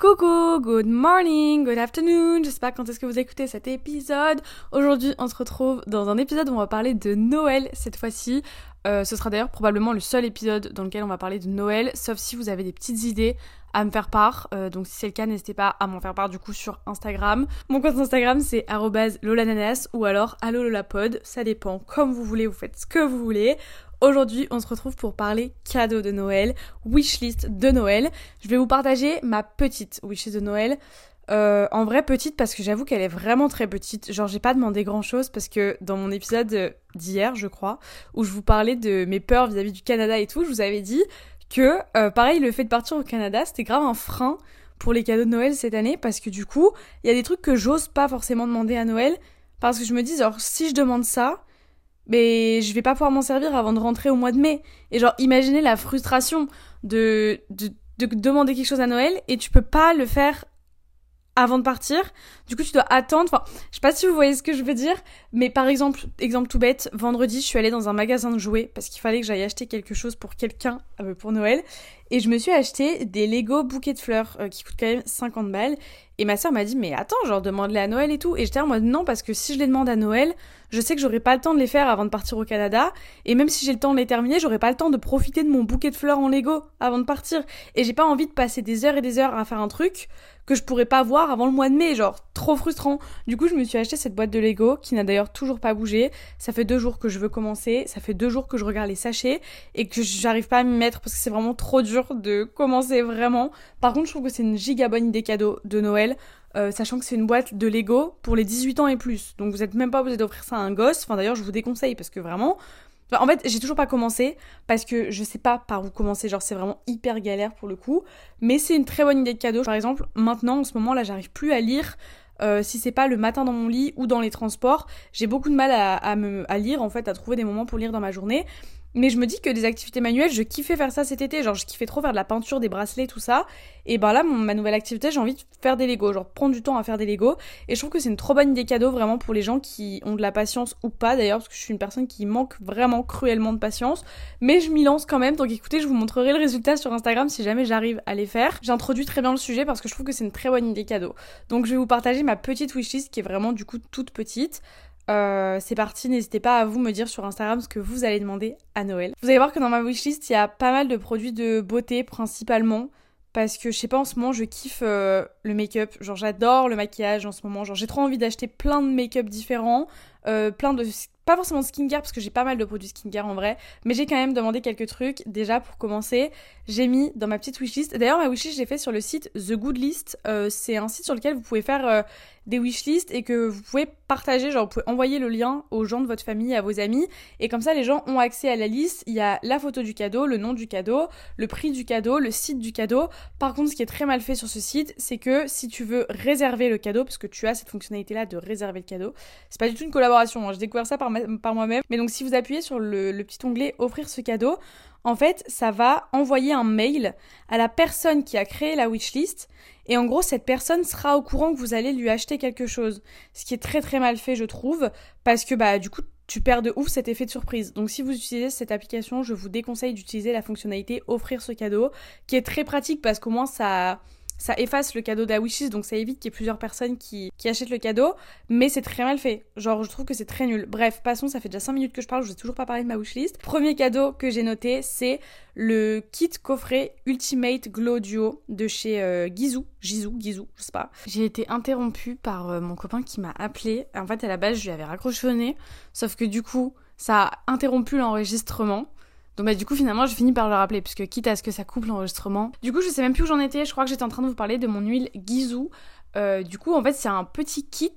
Coucou, good morning, good afternoon, je sais pas quand est-ce que vous écoutez cet épisode. Aujourd'hui, on se retrouve dans un épisode où on va parler de Noël cette fois-ci. Euh, ce sera d'ailleurs probablement le seul épisode dans lequel on va parler de Noël, sauf si vous avez des petites idées à me faire part. Euh, donc si c'est le cas, n'hésitez pas à m'en faire part du coup sur Instagram. Mon compte Instagram c'est lolananas ou alors allololapod, ça dépend comme vous voulez, vous faites ce que vous voulez. Aujourd'hui, on se retrouve pour parler cadeaux de Noël, wishlist de Noël. Je vais vous partager ma petite wishlist de Noël. Euh, en vrai petite parce que j'avoue qu'elle est vraiment très petite. Genre j'ai pas demandé grand chose parce que dans mon épisode d'hier je crois où je vous parlais de mes peurs vis-à-vis du Canada et tout, je vous avais dit que euh, pareil le fait de partir au Canada c'était grave un frein pour les cadeaux de Noël cette année parce que du coup il y a des trucs que j'ose pas forcément demander à Noël parce que je me dis genre si je demande ça mais je vais pas pouvoir m'en servir avant de rentrer au mois de mai. Et genre, imaginez la frustration de, de, de demander quelque chose à Noël et tu peux pas le faire avant de partir. Du coup, tu dois attendre. Enfin, je sais pas si vous voyez ce que je veux dire, mais par exemple, exemple tout bête, vendredi, je suis allée dans un magasin de jouets parce qu'il fallait que j'aille acheter quelque chose pour quelqu'un euh, pour Noël. Et je me suis acheté des Lego bouquets de fleurs euh, qui coûtent quand même 50 balles. Et ma soeur m'a dit, mais attends, genre, demande-les à Noël et tout. Et j'étais en mode, non, parce que si je les demande à Noël, je sais que j'aurai pas le temps de les faire avant de partir au Canada. Et même si j'ai le temps de les terminer, j'aurai pas le temps de profiter de mon bouquet de fleurs en Lego avant de partir. Et j'ai pas envie de passer des heures et des heures à faire un truc que je pourrais pas voir avant le mois de mai, genre trop frustrant. Du coup, je me suis acheté cette boîte de Lego qui n'a d'ailleurs toujours pas bougé. Ça fait deux jours que je veux commencer, ça fait deux jours que je regarde les sachets et que j'arrive pas à m'y mettre parce que c'est vraiment trop dur de commencer vraiment. Par contre, je trouve que c'est une giga bonne idée cadeau de Noël. Euh, sachant que c'est une boîte de Lego pour les 18 ans et plus. Donc vous êtes même pas obligé d'offrir ça à un gosse. Enfin d'ailleurs je vous déconseille parce que vraiment en fait, j'ai toujours pas commencé parce que je sais pas par où commencer. Genre, c'est vraiment hyper galère pour le coup. Mais c'est une très bonne idée de cadeau. Par exemple, maintenant, en ce moment là, j'arrive plus à lire. Euh, si c'est pas le matin dans mon lit ou dans les transports, j'ai beaucoup de mal à, me, à lire en fait, à trouver des moments pour lire dans ma journée. Mais je me dis que des activités manuelles, je kiffais faire ça cet été. Genre, je kiffais trop faire de la peinture, des bracelets, tout ça. Et ben là, ma nouvelle activité, j'ai envie de faire des Legos. Genre, prendre du temps à faire des Legos. Et je trouve que c'est une trop bonne idée cadeau vraiment pour les gens qui ont de la patience ou pas d'ailleurs. Parce que je suis une personne qui manque vraiment cruellement de patience. Mais je m'y lance quand même. Donc écoutez, je vous montrerai le résultat sur Instagram si jamais j'arrive à les faire. J'introduis très bien le sujet parce que je trouve que c'est une très bonne idée cadeau. Donc je vais vous partager ma petite wishlist qui est vraiment du coup toute petite. Euh, c'est parti, n'hésitez pas à vous me dire sur Instagram ce que vous allez demander à Noël. Vous allez voir que dans ma wishlist, il y a pas mal de produits de beauté principalement. Parce que je sais pas, en ce moment, je kiffe euh, le make-up. Genre, j'adore le maquillage en ce moment. Genre, j'ai trop envie d'acheter plein de make-up différents. Euh, plein de pas forcément skincare parce que j'ai pas mal de produits skincare en vrai, mais j'ai quand même demandé quelques trucs. Déjà pour commencer, j'ai mis dans ma petite wishlist. D'ailleurs ma wishlist j'ai fait sur le site The Good List. Euh, c'est un site sur lequel vous pouvez faire euh, des wishlists et que vous pouvez partager, genre vous pouvez envoyer le lien aux gens de votre famille, à vos amis, et comme ça les gens ont accès à la liste. Il y a la photo du cadeau, le nom du cadeau, le prix du cadeau, le site du cadeau. Par contre, ce qui est très mal fait sur ce site, c'est que si tu veux réserver le cadeau, parce que tu as cette fonctionnalité là de réserver le cadeau, c'est pas du tout une collaboration. Hein. J'ai ça par, moi-même. Mais donc si vous appuyez sur le, le petit onglet offrir ce cadeau, en fait, ça va envoyer un mail à la personne qui a créé la wishlist et en gros, cette personne sera au courant que vous allez lui acheter quelque chose. Ce qui est très très mal fait, je trouve, parce que bah du coup, tu perds de ouf cet effet de surprise. Donc si vous utilisez cette application, je vous déconseille d'utiliser la fonctionnalité offrir ce cadeau, qui est très pratique parce qu'au moins ça ça efface le cadeau de la wishlist, donc ça évite qu'il y ait plusieurs personnes qui, qui achètent le cadeau, mais c'est très mal fait. Genre, je trouve que c'est très nul. Bref, passons, ça fait déjà 5 minutes que je parle, je vous ai toujours pas parlé de ma wishlist. Premier cadeau que j'ai noté, c'est le kit coffret Ultimate Glow Duo de chez euh, Gizou. Gizou, Gizou, je sais pas. J'ai été interrompue par euh, mon copain qui m'a appelé. En fait, à la base, je lui avais raccroché sauf que du coup, ça a interrompu l'enregistrement. Bah du coup finalement je finis par le rappeler puisque quitte à ce que ça coupe l'enregistrement. Du coup je sais même plus où j'en étais, je crois que j'étais en train de vous parler de mon huile Gizou. Euh, du coup en fait c'est un petit kit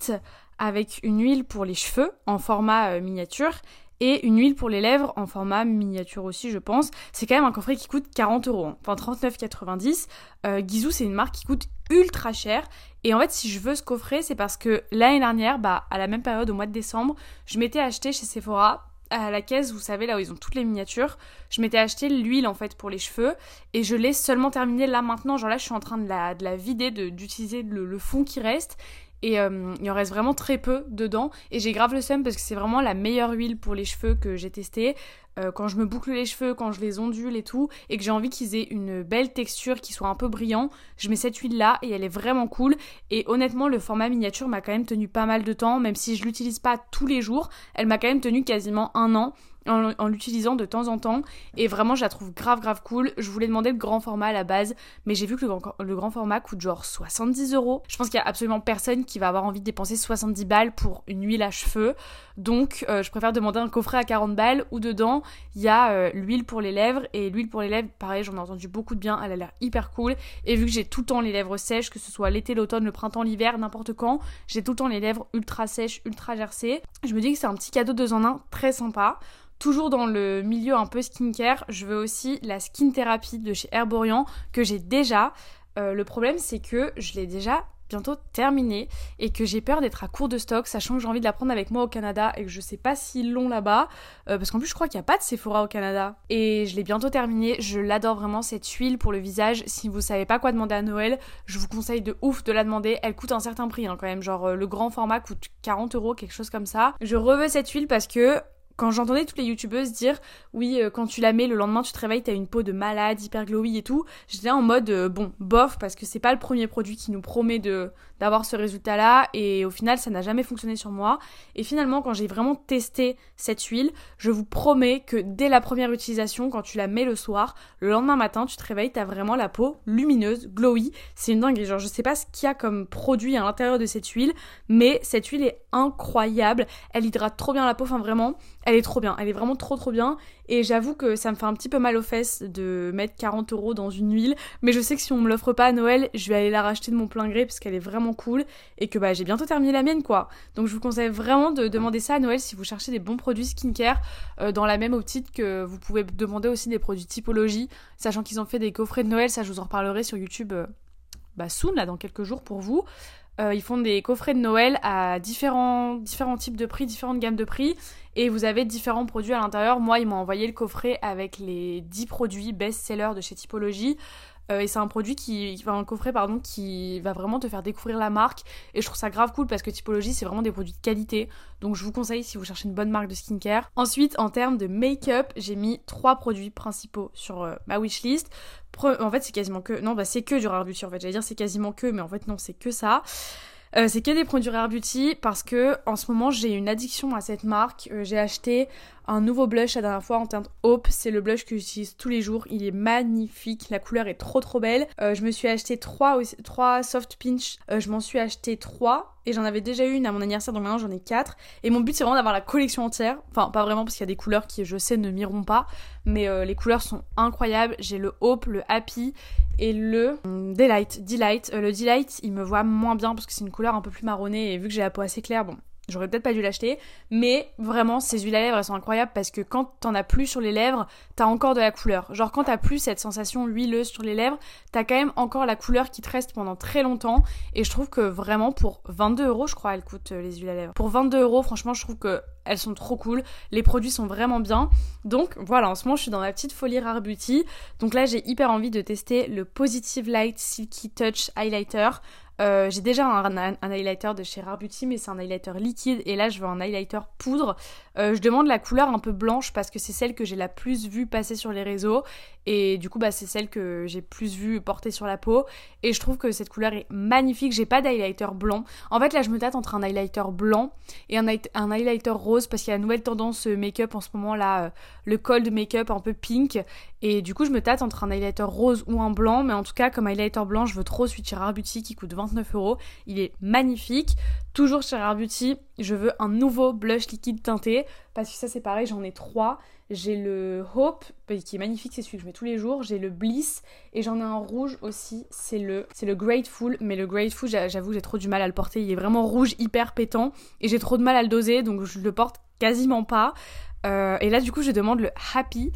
avec une huile pour les cheveux en format euh, miniature et une huile pour les lèvres en format miniature aussi je pense. C'est quand même un coffret qui coûte 40 euros, hein. enfin 39,90. Euh, Gizou c'est une marque qui coûte ultra cher et en fait, si je veux ce coffret, c'est parce que l'année dernière, bah, à la même période, au mois de décembre, je m'étais acheté chez Sephora à la caisse, vous savez, là où ils ont toutes les miniatures, je m'étais acheté l'huile en fait pour les cheveux et je l'ai seulement terminée là maintenant. Genre là, je suis en train de la, de vider, d'utiliser le fond qui reste et euh, il en reste vraiment très peu dedans et j'ai grave le seum parce que c'est vraiment la meilleure huile pour les cheveux que j'ai testé. Euh, quand je me boucle les cheveux, quand je les ondule et tout, et que j'ai envie qu'ils aient une belle texture, qu'ils soient un peu brillants, je mets cette huile là et elle est vraiment cool. Et honnêtement, le format miniature m'a quand même tenu pas mal de temps, même si je l'utilise pas tous les jours, elle m'a quand même tenu quasiment un an en, l'utilisant de temps en temps et vraiment je la trouve grave grave cool. Je voulais demander le grand format à la base mais j'ai vu que le grand, format coûte genre 70 euros. Je pense qu'il y a absolument personne qui va avoir envie de dépenser 70 balles pour une huile à cheveux donc euh, je préfère demander un coffret à 40 balles où dedans il y a euh, l'huile pour les lèvres et l'huile pour les lèvres pareil j'en ai entendu beaucoup de bien, elle a l'air hyper cool et vu que j'ai tout le temps les lèvres sèches que ce soit l'été, l'automne, le printemps, l'hiver, n'importe quand, j'ai tout le temps les lèvres ultra sèches, ultra gercées. Je me dis que c'est un petit cadeau deux en un très sympa. Toujours dans le milieu un peu skincare, je veux aussi la skin thérapie de chez Herborian que j'ai déjà. Euh, le problème c'est que je l'ai déjà bientôt terminé et que j'ai peur d'être à court de stock, sachant que j'ai envie de la prendre avec moi au Canada et que je sais pas si long là-bas, euh, parce qu'en plus je crois qu'il n'y a pas de Sephora au Canada. Et je l'ai bientôt terminé, je l'adore vraiment cette huile pour le visage. Si vous savez pas quoi demander à Noël, je vous conseille de ouf de la demander. Elle coûte un certain prix hein, quand même, genre euh, le grand format coûte 40 euros, quelque chose comme ça. Je reveux cette huile parce que quand j'entendais toutes les youtubeuses dire oui euh, quand tu la mets le lendemain tu te réveilles t'as une peau de malade hyper glowy et tout j'étais en mode euh, bon bof parce que c'est pas le premier produit qui nous promet de d'avoir ce résultat là et au final ça n'a jamais fonctionné sur moi. Et finalement quand j'ai vraiment testé cette huile je vous promets que dès la première utilisation quand tu la mets le soir le lendemain matin tu te réveilles t'as vraiment la peau lumineuse glowy. C'est une dinguerie. Genre je sais pas ce qu'il y a comme produit à l'intérieur de cette huile mais cette huile est incroyable. Elle hydrate trop bien la peau. Enfin vraiment elle est trop bien, elle est vraiment trop trop bien. Et j'avoue que ça me fait un petit peu mal aux fesses de mettre 40 euros dans une huile. Mais je sais que si on me l'offre pas à Noël, je vais aller la racheter de mon plein gré parce qu'elle est vraiment cool. Et que bah j'ai bientôt terminé la mienne quoi. Donc je vous conseille vraiment de demander ça à Noël si vous cherchez des bons produits skincare. Euh, dans la même optique que vous pouvez demander aussi des produits typologie. Sachant qu'ils ont fait des coffrets de Noël, ça je vous en reparlerai sur YouTube. Euh, bah soon là dans quelques jours pour vous. Euh, ils font des coffrets de Noël à différents, différents types de prix, différentes gammes de prix et vous avez différents produits à l'intérieur. Moi, ils m'ont envoyé le coffret avec les 10 produits best-sellers de chez Typologie. Euh, et c'est un produit qui, enfin un coffret pardon, qui va vraiment te faire découvrir la marque. Et je trouve ça grave cool parce que Typologie c'est vraiment des produits de qualité. Donc je vous conseille si vous cherchez une bonne marque de skincare. Ensuite en termes de make-up, j'ai mis trois produits principaux sur euh, ma wishlist. En fait c'est quasiment que, non bah c'est que du Rare Beauty en fait. J'allais dire c'est quasiment que, mais en fait non c'est que ça. Euh, c'est que des produits Rare Beauty parce que en ce moment j'ai une addiction à cette marque. Euh, j'ai acheté un nouveau blush la dernière fois en teinte Hope. C'est le blush que j'utilise tous les jours. Il est magnifique. La couleur est trop trop belle. Euh, je me suis acheté trois, trois soft pinch. je m'en suis acheté trois et j'en avais déjà une à mon anniversaire donc maintenant j'en ai quatre. Et mon but c'est vraiment d'avoir la collection entière. Enfin pas vraiment parce qu'il y a des couleurs qui je sais ne m'iront pas. Mais euh, les couleurs sont incroyables. J'ai le Hope le Happy et le hum, Delight. Delight. Euh, le Delight il me voit moins bien parce que c'est une couleur un peu plus marronnée. Et vu que j'ai la peau assez claire bon J'aurais peut-être pas dû l'acheter, mais vraiment, ces huiles à lèvres, elles sont incroyables parce que quand t'en as plus sur les lèvres, t'as encore de la couleur. Genre quand t'as plus cette sensation huileuse sur les lèvres, t'as quand même encore la couleur qui te reste pendant très longtemps. Et je trouve que vraiment pour 22 euros, je crois, elles coûtent euh, les huiles à lèvres. Pour 22 euros, franchement, je trouve que elles sont trop cool. Les produits sont vraiment bien. Donc voilà, en ce moment, je suis dans ma petite folie Rare Beauty. Donc là, j'ai hyper envie de tester le Positive Light Silky Touch Highlighter. Euh, j'ai déjà un, highlighter de chez Rare Beauty, mais c'est un highlighter liquide. Et là, je veux un highlighter poudre. Euh, je demande la couleur un peu blanche parce que c'est celle que j'ai la plus vue passer sur les réseaux. Et du coup, bah, c'est celle que j'ai plus vue porter sur la peau. Et je trouve que cette couleur est magnifique. J'ai pas d'highlighter blanc. En fait, là, je me tâte entre un highlighter blanc et un, highlighter rose parce qu'il y a la nouvelle tendance euh, make-up en ce moment là, le cold make-up un peu pink. Et du coup, je me tâte entre un highlighter rose ou un blanc. Mais en tout cas, comme highlighter blanc, je veux trop celui de Beauty qui coûte 29 euros. Il est magnifique. Toujours chez Rare Beauty, je veux un nouveau blush liquide teinté. Parce que ça, c'est pareil, j'en ai trois. J'ai le Hope, bah, qui est magnifique, c'est celui que je mets tous les jours. J'ai le Bliss et j'en ai un rouge aussi, c'est le, le Grateful. Mais le Grateful, j'avoue, j'ai trop du mal à le porter. Il est vraiment rouge, hyper pétant. Et j'ai trop de mal à le doser, donc je le porte quasiment pas. Euh, et là, du coup, je demande le Happy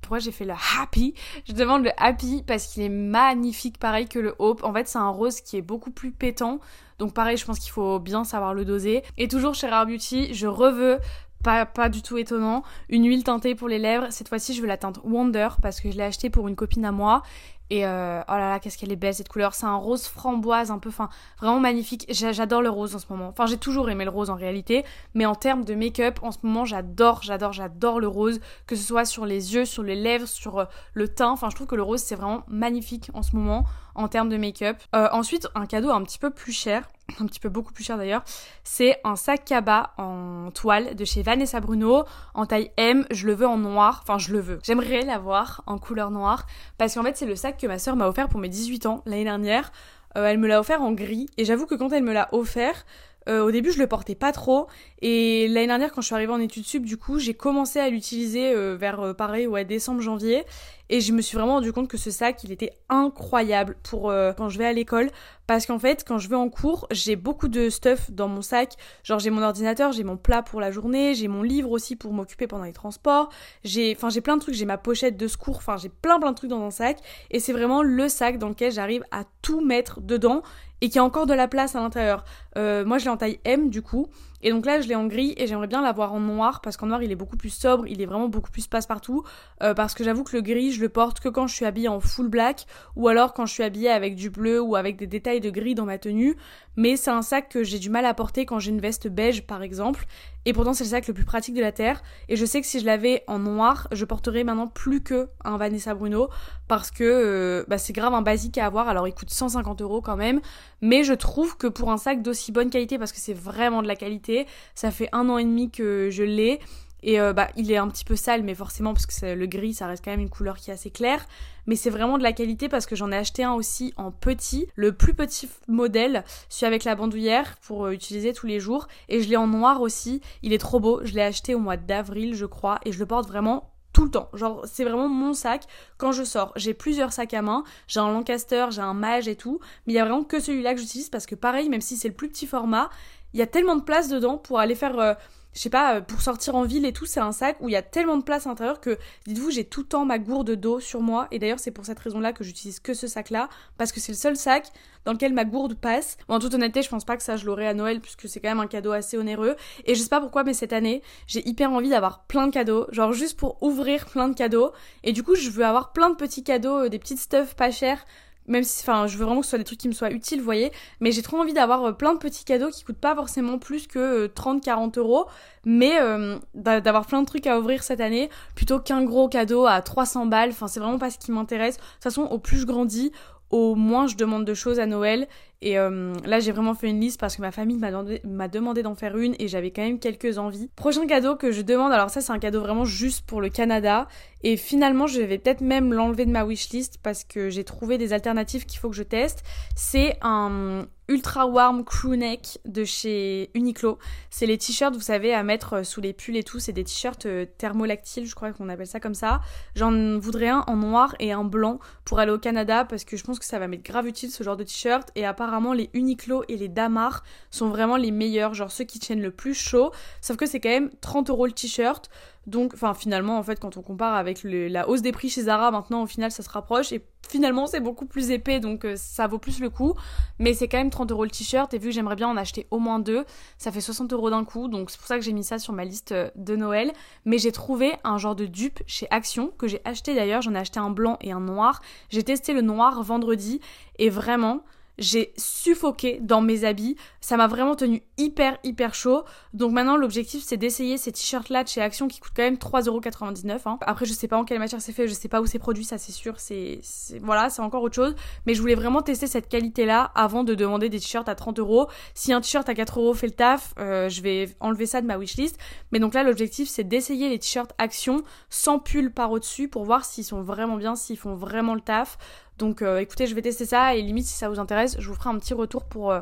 pourquoi j'ai fait le happy? Je demande le happy parce qu'il est magnifique, pareil que le hope. En fait, c'est un rose qui est beaucoup plus pétant. Donc pareil, je pense qu'il faut bien savoir le doser. Et toujours chez Rare Beauty, je reveux pas, pas, du tout étonnant. Une huile teintée pour les lèvres. Cette fois-ci, je veux la teinte Wonder parce que je l'ai acheté pour une copine à moi. Et euh, oh là là, qu'est-ce qu'elle est belle cette couleur. C'est un rose framboise un peu, enfin, vraiment magnifique. J'adore le rose en ce moment. Enfin, j'ai toujours aimé le rose en réalité. Mais en termes de make-up, en ce moment, j'adore, j'adore, j'adore le rose. Que ce soit sur les yeux, sur les lèvres, sur euh, le teint. Enfin, je trouve que le rose, c'est vraiment magnifique en ce moment en termes de make-up. Euh, ensuite, un cadeau un petit peu plus cher, un petit peu beaucoup plus cher d'ailleurs, c'est un sac cabas en toile de chez Vanessa Bruno en taille M. Je le veux en noir, enfin je le veux. J'aimerais l'avoir en couleur noire parce qu'en fait c'est le sac que ma soeur m'a offert pour mes 18 ans l'année dernière. Euh, elle me l'a offert en gris et j'avoue que quand elle me l'a offert, euh, au début, je le portais pas trop. Et l'année dernière, quand je suis arrivée en études sup, du coup, j'ai commencé à l'utiliser euh, vers euh, pareil, ouais, décembre, janvier. Et je me suis vraiment rendu compte que ce sac, il était incroyable pour quand je vais à l'école. Parce qu'en fait, quand je vais en cours, j'ai beaucoup de stuff dans mon sac. Genre, j'ai mon ordinateur, j'ai mon plat pour la journée, j'ai mon livre aussi pour m'occuper pendant les transports. J'ai, enfin, j'ai plein de trucs, j'ai ma pochette de secours, enfin, j'ai plein plein de trucs dans un sac. Et c'est vraiment le sac dans lequel j'arrive à tout mettre dedans et qui a encore de la place à l'intérieur. Euh, moi, je l'ai en taille M du coup. Et donc là, je l'ai en gris et j'aimerais bien l'avoir en noir parce qu'en noir, il est beaucoup plus sobre, il est vraiment beaucoup plus passe-partout. Euh, parce que j'avoue que le gris, je le porte que quand je suis habillée en full black ou alors quand je suis habillée avec du bleu ou avec des détails de gris dans ma tenue. Mais c'est un sac que j'ai du mal à porter quand j'ai une veste beige par exemple. Et pourtant, c'est le sac le plus pratique de la Terre. Et je sais que si je l'avais en noir, je porterais maintenant plus que un Vanessa Bruno parce que euh, bah, c'est grave un basique à avoir. Alors, il coûte 150 euros quand même. Mais je trouve que pour un sac d'aussi bonne qualité, parce que c'est vraiment de la qualité, ça fait un an et demi que je l'ai. Et euh, bah, il est un petit peu sale, mais forcément, parce que le gris, ça reste quand même une couleur qui est assez claire. Mais c'est vraiment de la qualité parce que j'en ai acheté un aussi en petit, le plus petit modèle, celui avec la bandoulière pour euh, utiliser tous les jours. Et je l'ai en noir aussi. Il est trop beau. Je l'ai acheté au mois d'avril, je crois, et je le porte vraiment tout le temps. Genre, c'est vraiment mon sac quand je sors. J'ai plusieurs sacs à main. J'ai un Lancaster, j'ai un Mage et tout. Mais il y a vraiment que celui-là que j'utilise parce que pareil, même si c'est le plus petit format, il y a tellement de place dedans pour aller faire... Euh, je sais pas, euh, pour sortir en ville et tout, c'est un sac où il y a tellement de place à l'intérieur que, dites-vous, j'ai tout le temps ma gourde d'eau sur moi. Et d'ailleurs, c'est pour cette raison-là que j'utilise que ce sac-là, parce que c'est le seul sac dans lequel ma gourde passe. Bon, en toute honnêteté, je pense pas que ça je l'aurai à Noël, puisque c'est quand même un cadeau assez onéreux. Et je sais pas pourquoi, mais cette année, j'ai hyper envie d'avoir plein de cadeaux, genre juste pour ouvrir plein de cadeaux. Et du coup, je veux avoir plein de petits cadeaux, euh, des petites stuff pas chères même si, enfin, je veux vraiment que ce soit des trucs qui me soient utiles, vous voyez. Mais j'ai trop envie d'avoir euh, plein de petits cadeaux qui coûtent pas forcément plus que 30-40 euh, euros, mais euh, d'avoir plein de trucs à ouvrir cette année plutôt qu'un gros cadeau à 300 balles. Enfin, c'est vraiment pas ce qui m'intéresse. De toute façon, au plus je grandis, au moins je demande de choses à Noël. Et euh, là, j'ai vraiment fait une liste parce que ma famille m'a demandé, d'en faire une et j'avais quand même quelques envies. Prochain cadeau que je demande, alors ça c'est un cadeau vraiment juste pour le Canada. Et finalement, je vais peut-être même l'enlever de ma wishlist parce que j'ai trouvé des alternatives qu'il faut que je teste. C'est un ultra warm crew neck de chez Uniqlo. C'est les t-shirts, vous savez, à mettre sous les pulls et tout. C'est des t-shirts euh, thermolactiles, je crois qu'on appelle ça comme ça. J'en voudrais un en noir et un blanc pour aller au Canada parce que je pense que ça va m'être grave utile ce genre de t-shirt. Et apparemment, les Uniqlo et les Damar sont vraiment les meilleurs, genre ceux qui tiennent le plus chaud. Sauf que c'est quand même 30 euros le t-shirt. Donc, enfin, finalement, en fait, quand on compare avec la hausse des prix chez Zara, maintenant, au final, ça se rapproche. Et finalement, c'est beaucoup plus épais, donc euh, ça vaut plus le coup. Mais c'est quand même 30 euros le t-shirt. Et vu que j'aimerais bien en acheter au moins deux, ça fait 60 euros d'un coup. Donc, c'est pour ça que j'ai mis ça sur ma liste euh, de Noël. Mais j'ai trouvé un genre de dupe chez Action, que j'ai acheté d'ailleurs. J'en ai acheté un blanc et un noir. J'ai testé le noir vendredi. Et vraiment, j'ai suffoqué dans mes habits. Ça m'a vraiment tenu hyper hyper chaud. Donc maintenant l'objectif c'est d'essayer ces t-shirts là de chez Action qui coûtent quand même 3,99€. Hein. Après je sais pas en quelle matière c'est fait, je sais pas où c'est produit, ça c'est sûr, c'est voilà, c'est encore autre chose. Mais je voulais vraiment tester cette qualité là avant de demander des t-shirts à 30 euros. Si un t-shirt à 4 euros fait le taf, euh, je vais enlever ça de ma wishlist. Mais donc là l'objectif c'est d'essayer les t-shirts Action sans pull par au-dessus pour voir s'ils sont vraiment bien, s'ils font vraiment le taf. Donc euh, écoutez, je vais tester ça et limite si ça vous intéresse, je vous ferai un petit retour pour euh,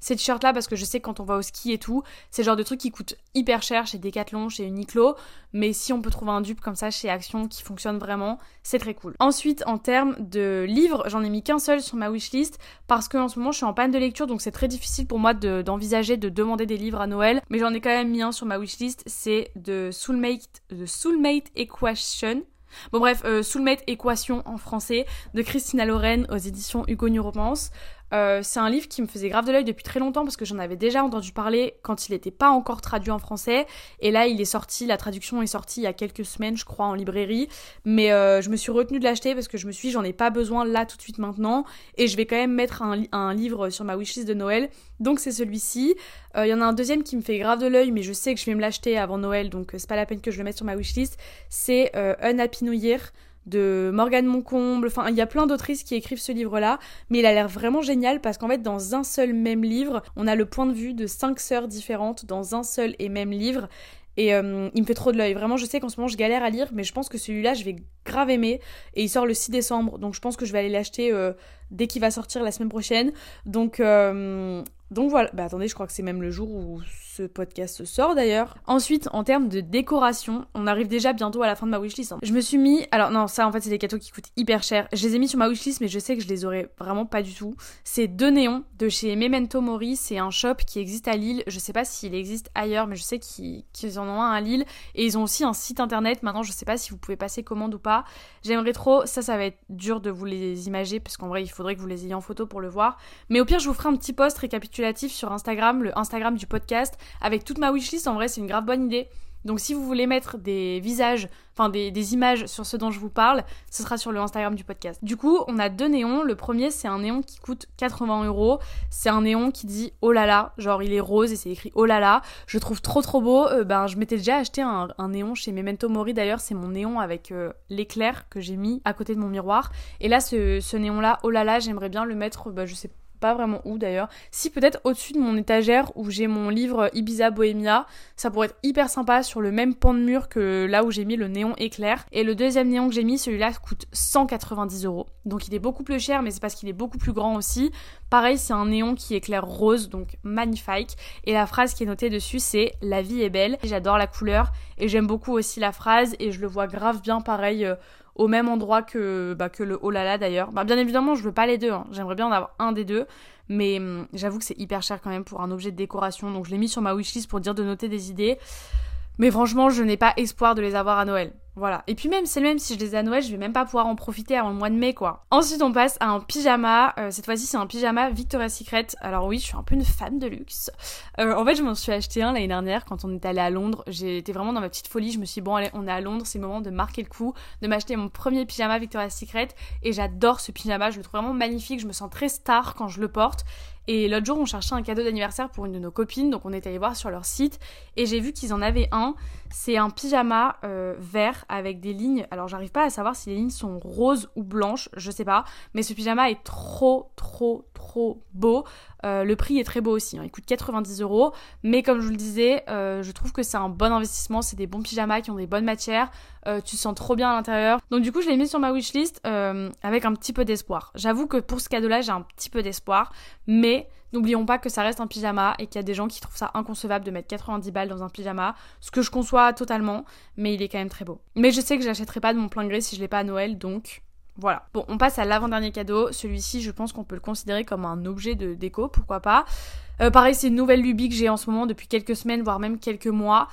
ces t-shirts là parce que je sais que quand on va au ski et tout, c'est le genre de truc qui coûte hyper cher chez Decathlon, chez Uniqlo, mais si on peut trouver un dupe comme ça chez Action qui fonctionne vraiment, c'est très cool. Ensuite, en termes de livres, j'en ai mis qu'un seul sur ma wishlist parce que en ce moment je suis en panne de lecture donc c'est très difficile pour moi d'envisager de, demander des livres à Noël, mais j'en ai quand même mis un sur ma wishlist, c'est de Soulmate, Soulmate Equation Bon bref, euh, Soulmate Équation en français de Christina Lorraine aux éditions Hugo Neuropense. Euh, c'est un livre qui me faisait grave de l'œil depuis très longtemps parce que j'en avais déjà entendu parler quand il n'était pas encore traduit en français. Et là, il est sorti, la traduction est sortie il y a quelques semaines, je crois, en librairie. Mais euh, je me suis retenue de l'acheter parce que je me suis dit, j'en ai pas besoin là tout de suite maintenant. Et je vais quand même mettre un, livre sur ma wishlist de Noël. Donc c'est celui-ci. Il y en a un deuxième qui me fait grave de l'œil, mais je sais que je vais me l'acheter avant Noël, donc c'est pas la peine que je le mette sur ma wishlist. C'est Un Happy New Year de Morgane Moncomble, enfin il y a plein d'autrices qui écrivent ce livre-là, mais il a l'air vraiment génial parce qu'en fait dans un seul même livre, on a le point de vue de cinq sœurs différentes dans un seul et même livre. Et euh, il me fait trop de l'œil. Vraiment, je sais qu'en ce moment, je galère à lire, mais je pense que celui-là, je vais grave aimer. Et il sort le 6 décembre, donc je pense que je vais aller l'acheter euh, dès qu'il va sortir la semaine prochaine. Donc, euh, donc voilà, bah attendez, je crois que c'est même le jour où ce podcast sort d'ailleurs. Ensuite, en termes de décoration, on arrive déjà bientôt à la fin de ma wishlist. Hein. Je me suis mis, alors non, ça en fait c'est des cadeaux qui coûtent hyper cher. Je les ai mis sur ma wishlist, mais je sais que je les aurais vraiment pas du tout. C'est deux néons de chez Memento Mori, c'est un shop qui existe à Lille. Je sais pas s'il existe ailleurs, mais je sais qu'ils en ont un à Lille. Et ils ont aussi un site internet. Maintenant, je sais pas si vous pouvez passer commande ou pas. J'aimerais trop, ça, ça va être dur de vous les imager, parce qu'en vrai, il faudrait que vous les ayez en photo pour le voir. Mais au pire, je vous ferai un petit post récapitulatif sur Instagram, le Instagram du podcast, avec toute ma wishlist. En vrai, c'est une grave bonne idée. Donc si vous voulez mettre des visages, enfin des, images sur ce dont je vous parle, ce sera sur le Instagram du podcast. Du coup, on a deux néons. Le premier, c'est un néon qui coûte 80 euros. C'est un néon qui dit oh là là, genre il est rose et c'est écrit oh là là. Je trouve trop trop beau. Euh, ben je m'étais déjà acheté un, néon chez Memento Mori d'ailleurs. C'est mon néon avec euh, l'éclair que j'ai mis à côté de mon miroir. Et là, ce, néon là, oh là là, j'aimerais bien le mettre, bah, je sais pas vraiment où d'ailleurs. Si peut-être au-dessus de mon étagère où j'ai mon livre Ibiza Bohemia, ça pourrait être hyper sympa sur le même pan de mur que là où j'ai mis le néon éclair. Et le deuxième néon que j'ai mis, celui-là coûte 190 euros. Donc il est beaucoup plus cher, mais c'est parce qu'il est beaucoup plus grand aussi. Pareil, c'est un néon qui éclaire rose, donc magnifique. Et la phrase qui est notée dessus, c'est La vie est belle. J'adore la couleur et j'aime beaucoup aussi la phrase et je le vois grave bien pareil. Euh, au même endroit que, bah, que le oh d'ailleurs. Bah, bien évidemment, je veux pas les deux, hein. j'aimerais bien en avoir un des deux, mais hum, j'avoue que c'est hyper cher quand même pour un objet de décoration, donc je l'ai mis sur ma wishlist pour dire de noter des idées. Mais franchement, je n'ai pas espoir de les avoir à Noël. Voilà. Et puis même, c'est le même si je les ai à Noël, je vais même pas pouvoir en profiter avant le mois de mai, quoi. Ensuite, on passe à un pyjama. Euh, cette fois-ci, c'est un pyjama Victoria's Secret. Alors oui, je suis un peu une fan de luxe. Euh, en fait, je m'en suis acheté un l'année dernière quand on est allé à Londres. J'étais vraiment dans ma petite folie. Je me suis dit, bon, allez, on est à Londres, c'est le moment de marquer le coup, de m'acheter mon premier pyjama Victoria's Secret. Et j'adore ce pyjama, je le trouve vraiment magnifique. Je me sens très star quand je le porte. Et l'autre jour, on cherchait un cadeau d'anniversaire pour une de nos copines, donc on est allé voir sur leur site et j'ai vu qu'ils en avaient un. C'est un pyjama euh, vert avec des lignes. Alors j'arrive pas à savoir si les lignes sont roses ou blanches, je sais pas. Mais ce pyjama est trop, trop, trop beau. Euh, le prix est très beau aussi, hein. il coûte 90 euros. Mais comme je vous le disais, euh, je trouve que c'est un bon investissement. C'est des bons pyjamas qui ont des bonnes matières. Euh, tu sens trop bien à l'intérieur. Donc du coup, je l'ai mis sur ma wishlist avec un petit peu d'espoir. J'avoue que pour ce cadeau-là, j'ai un petit peu d'espoir. Mais n'oublions pas que ça reste un pyjama et qu'il y a des gens qui trouvent ça inconcevable de mettre 90 balles dans un pyjama. Ce que je conçois totalement, mais il est quand même très beau. Mais je sais que j'achèterai pas de mon plein gré si je l'ai pas à Noël, donc voilà. Bon, on passe à l'avant-dernier cadeau. Celui-ci, je pense qu'on peut le considérer comme un objet de déco, pourquoi pas. Euh, pareil, c'est une nouvelle lubie que j'ai en ce moment depuis quelques semaines, voire même quelques mois.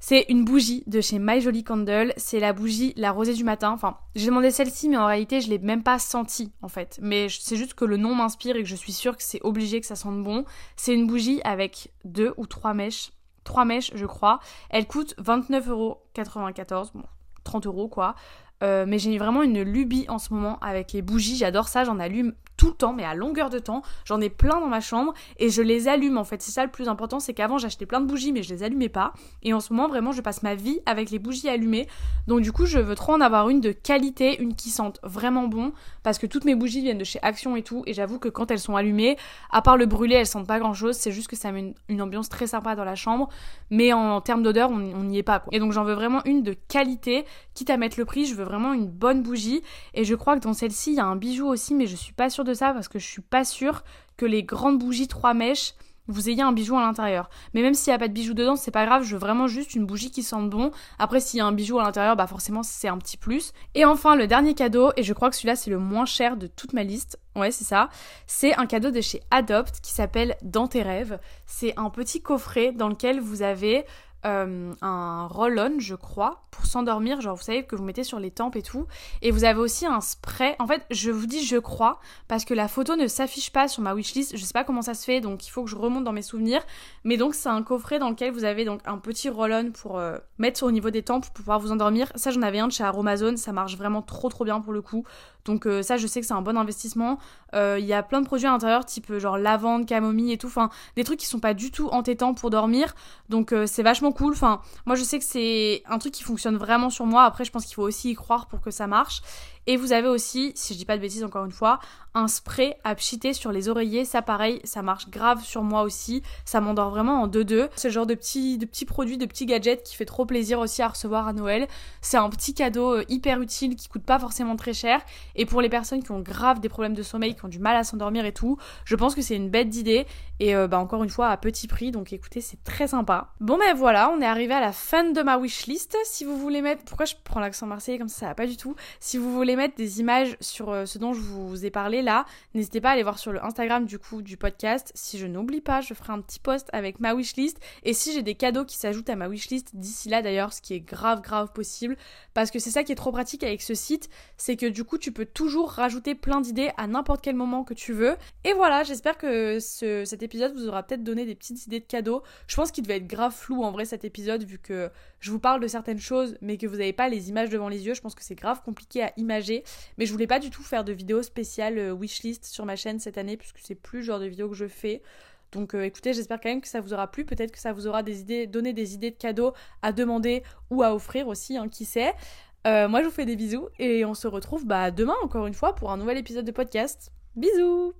C'est une bougie de chez My Jolie Candle. C'est la bougie La Rosée du Matin. Enfin, j'ai demandé celle-ci, mais en réalité, je l'ai même pas sentie, en fait. Mais c'est juste que le nom m'inspire et que je suis sûre que c'est obligé que ça sente bon. C'est une bougie avec deux ou trois mèches. Trois mèches, je crois. Elle coûte 29,94€. Bon, 30 euros, quoi. Euh, mais j'ai vraiment une lubie en ce moment avec les bougies. J'adore ça, j'en allume tout le temps, mais à longueur de temps. J'en ai plein dans ma chambre et je les allume en fait. C'est ça le plus important, c'est qu'avant j'achetais plein de bougies mais je les allumais pas. Et en ce moment vraiment je passe ma vie avec les bougies allumées. Donc du coup je veux trop en avoir une de qualité, une qui sente vraiment bon parce que toutes mes bougies viennent de chez Action et tout. Et j'avoue que quand elles sont allumées, à part le brûler, elles sentent pas grand chose. C'est juste que ça met une, ambiance très sympa dans la chambre. Mais en, termes d'odeur, on n'y est pas quoi. Et donc j'en veux vraiment une de qualité. Quitte à mettre le prix, je veux vraiment une bonne bougie. Et je crois que dans celle-ci, il y a un bijou aussi, mais je suis pas sûre de ça parce que je suis pas sûre que les grandes bougies 3 mèches vous ayez un bijou à l'intérieur. Mais même s'il n'y a pas de bijou dedans, c'est pas grave, je veux vraiment juste une bougie qui sente bon. Après, s'il y a un bijou à l'intérieur, bah forcément c'est un petit plus. Et enfin, le dernier cadeau, et je crois que celui-là c'est le moins cher de toute ma liste, ouais c'est ça, c'est un cadeau de chez Adopt qui s'appelle Dans tes rêves. C'est un petit coffret dans lequel vous avez euh, un roll-on, je crois, pour s'endormir. Genre, vous savez, que vous mettez sur les tempes et tout. Et vous avez aussi un spray. En fait, je vous dis je crois, parce que la photo ne s'affiche pas sur ma wishlist. Je sais pas comment ça se fait, donc il faut que je remonte dans mes souvenirs. Mais donc, c'est un coffret dans lequel vous avez donc un petit roll-on pour euh, mettre au niveau des tempes pour pouvoir vous endormir. Ça, j'en avais un de chez Aromazone. Ça marche vraiment trop trop bien pour le coup. Donc euh, ça, je sais que c'est un bon investissement. Il y a plein de produits à l'intérieur, type genre lavande, camomille et tout. Enfin, des trucs qui sont pas du tout entêtants pour dormir. Donc c'est vachement cool. Enfin, moi je sais que c'est un truc qui fonctionne vraiment sur moi. Après, je pense qu'il faut aussi y croire pour que ça marche. Et vous avez aussi, si je dis pas de bêtises encore une fois, un spray à pchiter sur les oreillers. Ça pareil, ça marche grave sur moi aussi. Ça m'endort vraiment en 2-2. Ce genre de petits, de produits, de petits gadgets qui fait trop plaisir aussi à recevoir à Noël. C'est un petit cadeau euh, hyper utile qui coûte pas forcément très cher. Et pour les personnes qui ont grave des problèmes de sommeil, qui ont du mal à s'endormir et tout, je pense que c'est une bête d'idée. Et euh, bah encore une fois à petit prix. Donc écoutez, c'est très sympa. Bon ben voilà, on est arrivé à la fin de ma wishlist. Si vous voulez mettre... Pourquoi je prends l'accent marseillais comme ça, ça va pas du tout. Si vous voulez mettre des images sur euh, ce dont je vous ai parlé là, n'hésitez pas à aller voir sur le Instagram du coup du podcast. Si je n'oublie pas, je ferai un petit post avec ma wishlist. Et si j'ai des cadeaux qui s'ajoutent à ma wishlist d'ici là d'ailleurs, ce qui est grave grave possible, parce que c'est ça qui est trop pratique avec ce site, c'est que du coup tu peux toujours rajouter plein d'idées à n'importe quel moment que tu veux. Et voilà, j'espère que cet épisode vous aura peut-être donné des petites idées de cadeaux. Je pense qu'il devait être grave flou en vrai cet épisode vu que je vous parle de certaines choses mais que vous n'avez pas les images devant les yeux. Je pense que c'est grave compliqué à imager. Mais je voulais pas du tout faire de vidéos spéciales euh, wishlist sur ma chaîne cette année, puisque c'est plus le genre de vidéo que je fais. Donc euh, écoutez, j'espère quand même que ça vous aura plu. Peut-être que ça vous aura des idées, donné des idées de cadeaux à demander ou à offrir aussi, hein, qui sait. Euh, moi je vous fais des bisous et on se retrouve bah, demain encore une fois pour un nouvel épisode de podcast. Bisous